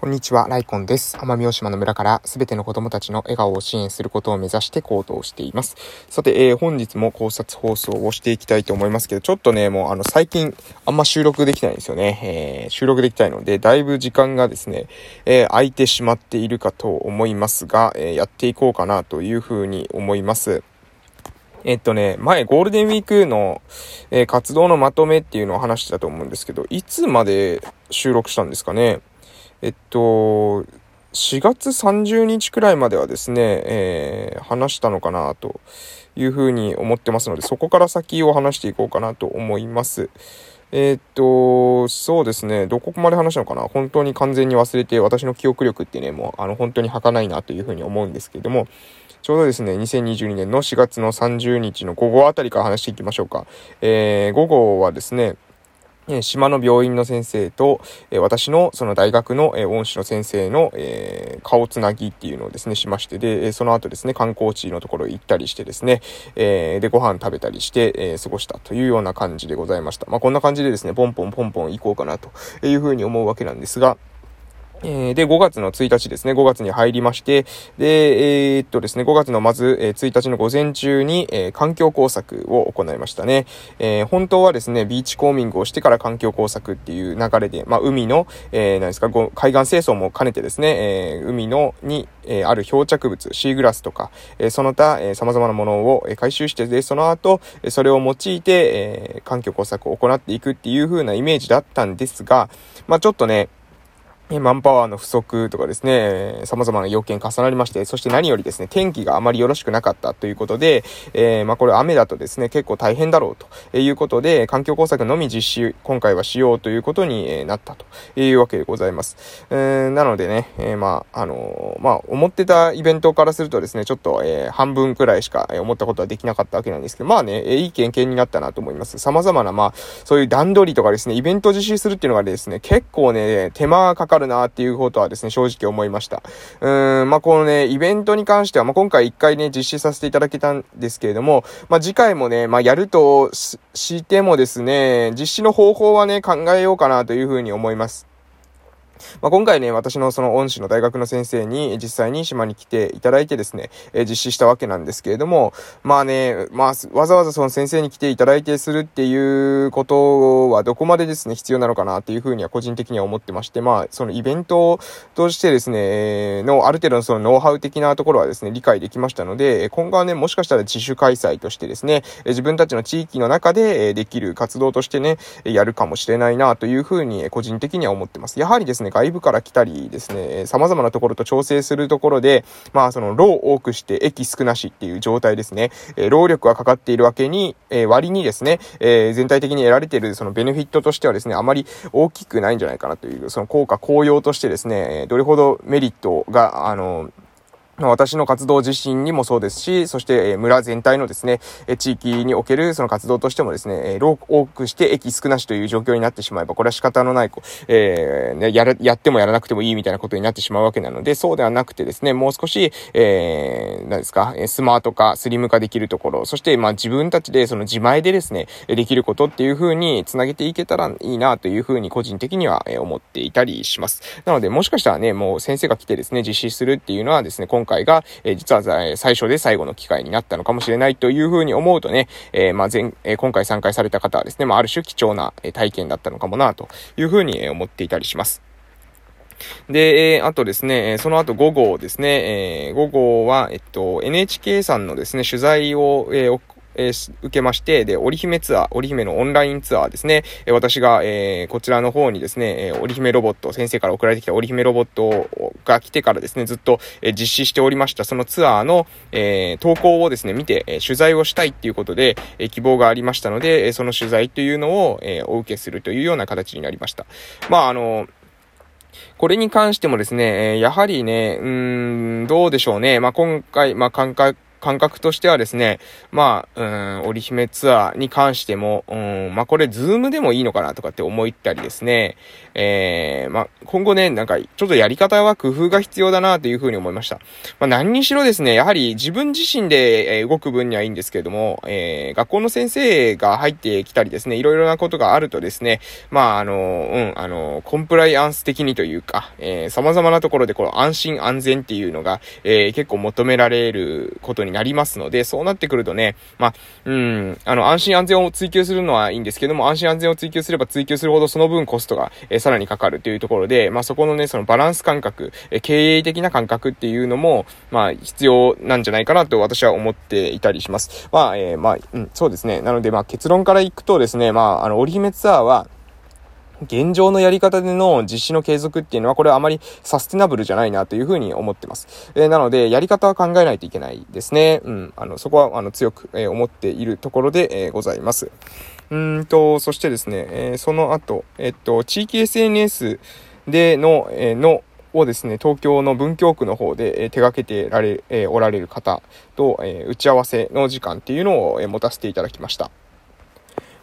こんにちは、ライコンです。奄美大島の村からすべての子供たちの笑顔を支援することを目指して行動しています。さて、えー、本日も考察放送をしていきたいと思いますけど、ちょっとね、もうあの最近あんま収録できないんですよね。えー、収録できないので、だいぶ時間がですね、えー、空いてしまっているかと思いますが、えやっていこうかなというふうに思います。えっとね、前ゴールデンウィークの、え活動のまとめっていうのを話してたと思うんですけど、いつまで収録したんですかね？えっと、4月30日くらいまではですね、えー、話したのかなというふうに思ってますので、そこから先を話していこうかなと思います。えー、っと、そうですね、どこまで話したのかな？本当に完全に忘れて、私の記憶力ってね、もう、あの、本当に儚いなというふうに思うんですけれども、ちょうどですね、2022年の4月の30日の午後あたりから話していきましょうか。えー、午後はですね、え島の病院の先生と、え私のその大学の、え恩師の先生の、え顔つなぎっていうのをですね、しまして、で、その後ですね、観光地のところ行ったりしてですね、えで、ご飯食べたりして、え過ごしたというような感じでございました。まあ、こんな感じでですね、ポンポンポンポン行こうかなというふうに思うわけなんですが、え、で、5月の1日ですね、5月に入りまして、で、えー、っとですね、5月のまず、えー、1日の午前中に、えー、環境工作を行いましたね。え、本当はですね、ビーチコーミングをしてから環境工作っていう流れで、まあ、海の、え、何ですか、海岸清掃も兼ねてですね、え、海の、に、え、ある漂着物、シーグラスとか、え、その他、え、様々なものを、え、回収して、で、その後、それを用いて、え、環境工作を行っていくっていう風なイメージだったんですが、まあ、ちょっとね、マンパワーの不足とかですね、様々な要件重なりまして、そして何よりですね、天気があまりよろしくなかったということで、えー、まあこれ雨だとですね、結構大変だろうということで、環境工作のみ実施、今回はしようということになったというわけでございます。えー、なのでね、えー、まあ、あの、まあ、思ってたイベントからするとですね、ちょっと、え、半分くらいしか思ったことはできなかったわけなんですけど、まあね、いい経験になったなと思います。様々な、まあ、そういう段取りとかですね、イベント実施するっていうのがですね、結構ね、手間がかかるるなっていうことはですね、正直思いました。うーん、まあ、このね、イベントに関しては、まあ、今回一回ね、実施させていただけたんですけれども、まあ、次回もね、まあ、やるとしてもですね、実施の方法はね、考えようかなというふうに思います。まあ、今回ね、私のその恩師の大学の先生に実際に島に来ていただいてですね、え、実施したわけなんですけれども、まあね、まあ、わざわざその先生に来ていただいてするっていうことはどこまでですね、必要なのかなっていうふうには個人的には思ってまして、まあ、そのイベントとしてですね、のある程度のそのノウハウ的なところはですね、理解できましたので、今後はね、もしかしたら自主開催としてですね、自分たちの地域の中でできる活動としてね、やるかもしれないなというふうに個人的には思ってます。やはりですね、外部から来たりですね、様々なところと調整するところで、まあその、労多くして駅少なしっていう状態ですね。え労力がかかっているわけに、え割にですね、え全体的に得られているそのベネフィットとしてはですね、あまり大きくないんじゃないかなという、その効果効用としてですね、どれほどメリットが、あの、私の活動自身にもそうですし、そして、村全体のですね、地域におけるその活動としてもですね、多くして駅少なしという状況になってしまえば、これは仕方のない、えー、ね、やる、やってもやらなくてもいいみたいなことになってしまうわけなので、そうではなくてですね、もう少し、えー、何ですか、スマート化、スリム化できるところ、そして、まあ自分たちでその自前でですね、できることっていう風につなげていけたらいいなという風に個人的には思っていたりします。なので、もしかしたらね、もう先生が来てですね、実施するっていうのはですね、今回が、えー、実は最初で最後の機会になったのかもしれないというふうに思うとね、えー、まあ前、えー、今回参加された方はですね、まあある種貴重な体験だったのかもなというふうに思っていたりします。で、えー、あとですね、その後午後ですね、えー、午後は、えっと、NHK さんのですね、取材を、えー、えー、受けまして、で、織姫ツアー、織姫のオンラインツアーですね、え、私が、えー、こちらの方にですね、えー、織姫ロボット、先生から送られてきた織姫ロボットが来てからですね、ずっと、え、実施しておりました、そのツアーの、え、投稿をですね、見て、え、取材をしたいっていうことで、え、希望がありましたので、え、その取材というのを、え、お受けするというような形になりました。まあ、あのこれに関してもですね、やはりね、うーん、どうでしょうね。まあ、今回、まあ、感覚感覚としてはですね、まあ、うん、織姫ツアーに関しても、うん、まあこれ、ズームでもいいのかなとかって思ったりですね、えー、まあ今後ね、なんか、ちょっとやり方は工夫が必要だなというふうに思いました。まあ何にしろですね、やはり自分自身で動く分にはいいんですけれども、えー、学校の先生が入ってきたりですね、いろいろなことがあるとですね、まああの、うん、あの、コンプライアンス的にというか、えー、様々なところでこの安心安全っていうのが、えー、結構求められることにになりますので、そうなってくるとね、まあ、うん、あの、安心安全を追求するのはいいんですけども、安心安全を追求すれば追求するほどその分コストが、えー、さらにかかるというところで、まあそこのね、そのバランス感覚、え、経営的な感覚っていうのも、まあ必要なんじゃないかなと私は思っていたりします。まあ、えー、まあ、うん、そうですね。なので、まあ結論からいくとですね、まあ、あの、織姫ツアーは、現状のやり方での実施の継続っていうのは、これはあまりサステナブルじゃないなというふうに思ってます。えー、なので、やり方は考えないといけないですね。うん。あの、そこは、あの、強く、えー、思っているところで、えー、ございます。うんと、そしてですね、えその後、えっと、地域 SNS での、えの、をですね、東京の文京区の方で、え手掛けてられ、えおられる方と、え打ち合わせの時間っていうのを、え持たせていただきました。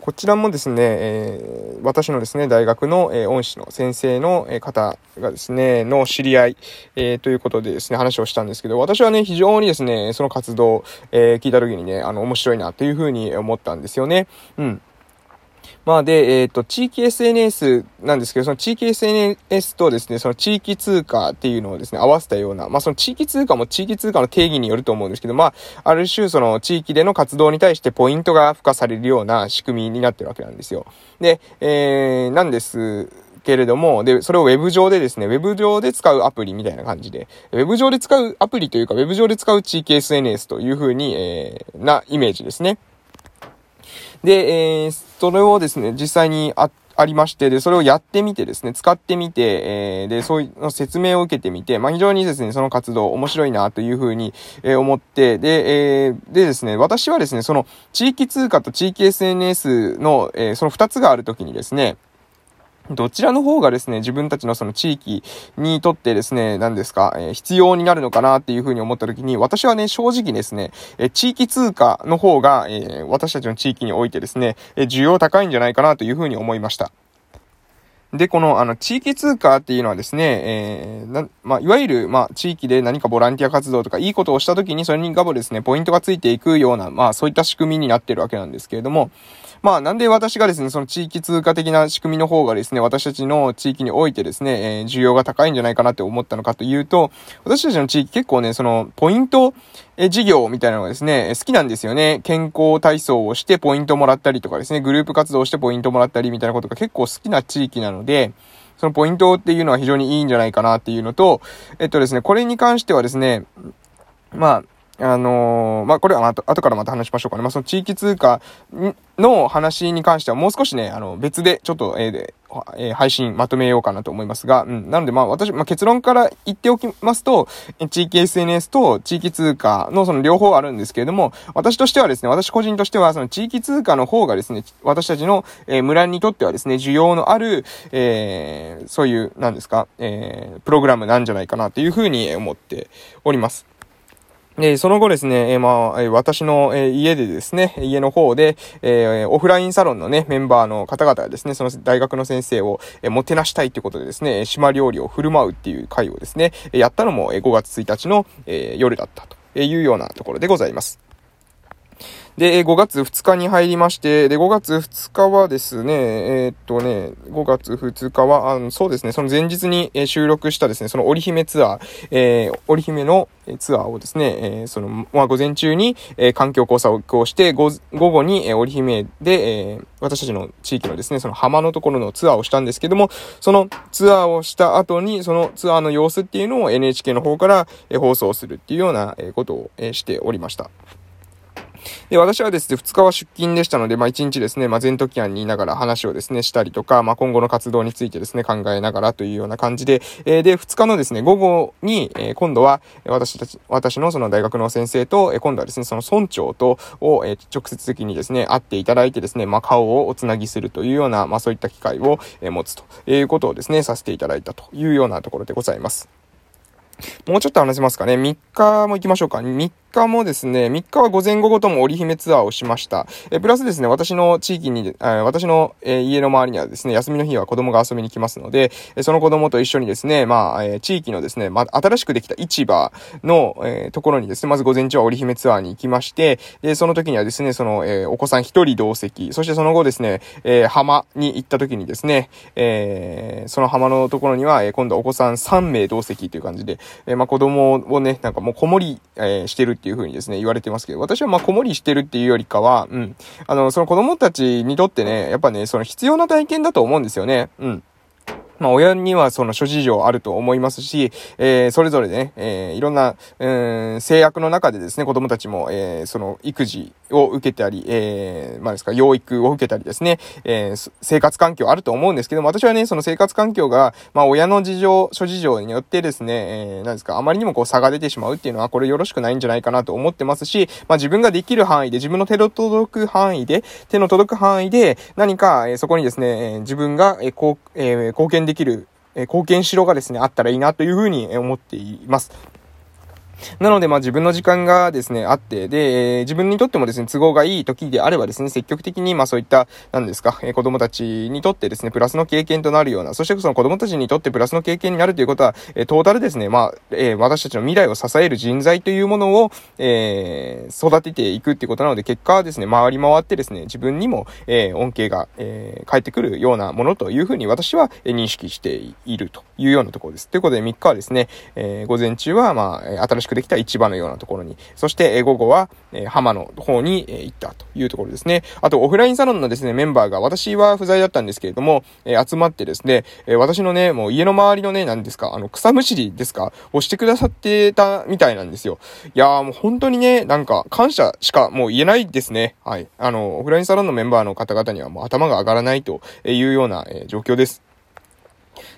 こちらもですね、えー、私のですね、大学の、えー、恩師の先生の、えー、方がですね、の知り合い、えー、ということでですね、話をしたんですけど、私はね、非常にですね、その活動、えー、聞いた時にね、あの、面白いなというふうに思ったんですよね。うん。まあで、えっ、ー、と、地域 SNS なんですけど、その地域 SNS とですね、その地域通貨っていうのをですね、合わせたような、まあその地域通貨も地域通貨の定義によると思うんですけど、まあ、ある種その地域での活動に対してポイントが付加されるような仕組みになってるわけなんですよ。で、えー、なんですけれども、で、それを Web 上でですね、Web 上で使うアプリみたいな感じで、Web 上で使うアプリというか、Web 上で使う地域 SNS という風に、えー、なイメージですね。で、えー、それをですね、実際にあ、ありまして、で、それをやってみてですね、使ってみて、えー、で、そういう説明を受けてみて、まあ、非常にですね、その活動面白いなというふうに、えー、思って、で、えー、でですね、私はですね、その地域通貨と地域 SNS の、えー、その二つがあるときにですね、どちらの方がですね、自分たちのその地域にとってですね、何ですか、えー、必要になるのかなっていうふうに思った時に、私はね、正直ですね、えー、地域通貨の方が、えー、私たちの地域においてですね、え需要高いんじゃないかなというふうに思いました。で、この、あの、地域通貨っていうのはですね、えー、な、まあ、いわゆる、まあ、地域で何かボランティア活動とか、いいことをした時に、それにガボですね、ポイントがついていくような、まあ、そういった仕組みになってるわけなんですけれども、まあ、なんで私がですね、その地域通貨的な仕組みの方がですね、私たちの地域においてですね、えー、需要が高いんじゃないかなって思ったのかというと、私たちの地域結構ね、その、ポイント、え、事業みたいなのがですね、好きなんですよね。健康体操をしてポイントもらったりとかですね、グループ活動をしてポイントもらったりみたいなことが結構好きな地域なので、そのポイントっていうのは非常にいいんじゃないかなっていうのと、えっとですね、これに関してはですね、まあ、あのー、まあ、これは後後からまた話しましょうかね。まあ、その地域通貨の話に関してはもう少しね、あの、別でちょっと、えー、えー、配信まとめようかなと思いますが、うん。なので、まあ、私、まあ、結論から言っておきますと、地域 SNS と地域通貨のその両方あるんですけれども、私としてはですね、私個人としては、その地域通貨の方がですね、私たちの、え、村にとってはですね、需要のある、えー、そういう、なんですか、えー、プログラムなんじゃないかなというふうに思っております。えその後ですね、え、まあ、私の、え家でですね、家の方で、え、オフラインサロンのね、メンバーの方々がですね、その大学の先生を、えもてなしたいということでですね、島料理を振る舞うっていう会をですね、やったのも、え5月1日の、え夜だったというようなところでございます。で、5月2日に入りまして、で、5月2日はですね、えー、っとね、5月2日は、あの、そうですね、その前日に収録したですね、その織姫ツアー、えー、織姫のツアーをですね、えー、その、まあ、午前中に、えー、環境工作をして、午後に、えー、織姫で、えー、私たちの地域のですね、その浜のところのツアーをしたんですけども、そのツアーをした後に、そのツアーの様子っていうのを NHK の方から、えー、放送するっていうような、ことを、えー、しておりました。で、私はですね、2日は出勤でしたので、まあ1日ですね、まあ前時案にいながら話をですね、したりとか、まあ今後の活動についてですね、考えながらというような感じで、えー、で、2日のですね、午後に、えー、今度は、私たち、私のその大学の先生と、えー、今度はですね、その村長と、を、えー、直接的にですね、会っていただいてですね、まあ顔をおつなぎするというような、まあそういった機会を、えー、持つということをですね、させていただいたというようなところでございます。もうちょっと話せますかね。3日も行きましょうか。3日もですね、3日は午前午後とも織姫ツアーをしました。え、プラスですね、私の地域に、え私の、え家の周りにはですね、休みの日は子供が遊びに来ますので、えその子供と一緒にですね、まあ、え地域のですね、まあ、新しくできた市場の、えところにですね、まず午前中は織姫ツアーに行きまして、で、その時にはですね、その、えお子さん1人同席、そしてその後ですね、え浜に行った時にですね、えその浜のところには、え今度はお子さん3名同席という感じで、えまあ、子供をね、なんかもう子守り、えしてるっていう風にですね、言われてますけど、私はまあ、子守りしてるっていうよりかは、うん。あの、その子供たちにとってね、やっぱね、その必要な体験だと思うんですよね。うん。まあ、親にはその諸事情あると思いますし、えー、それぞれね、えー、いろんな、うん、制約の中でですね、子供たちも、えー、その育児を受けたり、えー、まあですか、養育を受けたりですね、えー、生活環境あると思うんですけども、私はね、その生活環境が、まあ、親の事情、諸事情によってですね、えー、なんですか、あまりにもこう差が出てしまうっていうのは、これよろしくないんじゃないかなと思ってますし、まあ、自分ができる範囲で、自分の手の届く範囲で、手の届く範囲で、何か、えー、そこにですね、えー、自分が、えー、こう、えー、貢献でできる、え貢献しろがですね、あったらいいなというふうに思っています。なので、まあ自分の時間がですね、あって、で、えー、自分にとってもですね、都合がいい時であればですね、積極的に、まあそういった、なんですか、えー、子供たちにとってですね、プラスの経験となるような、そしてその子供たちにとってプラスの経験になるということは、えー、トータルですね、まあ、えー、私たちの未来を支える人材というものを、えー、育てていくっていうことなので、結果はですね、回り回ってですね、自分にも、えー、恩恵が、えー、返ってくるようなものというふうに私は、認識しているというようなところです。ということで、3日はですね、えー、午前中は、まあ、新しくできた市場のようなところに、そして、え午後は、え浜の方に、え行ったというところですね。あと、オフラインサロンのですね、メンバーが、私は不在だったんですけれども、え集まってですね、え私のね、もう家の周りのね、何ですか、あの、草むしりですかをしてくださってたみたいなんですよ。いやーもう本当にね、なんか、感謝しかもう言えないですね。はい。あの、オフラインサロンのメンバーの方々にはもう頭が上がらないというような、え状況です。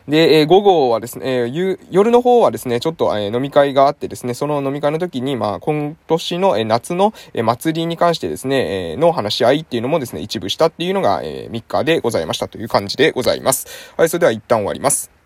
で、えー、午後はですね、えー、夜の方はですね、ちょっと、えー、飲み会があってですね、その飲み会の時に、まあ、今年の、えー、夏の、えー、祭りに関してですね、えー、の話し合いっていうのもですね、一部したっていうのが、えー、3日でございましたという感じでございます。はい、それでは一旦終わります。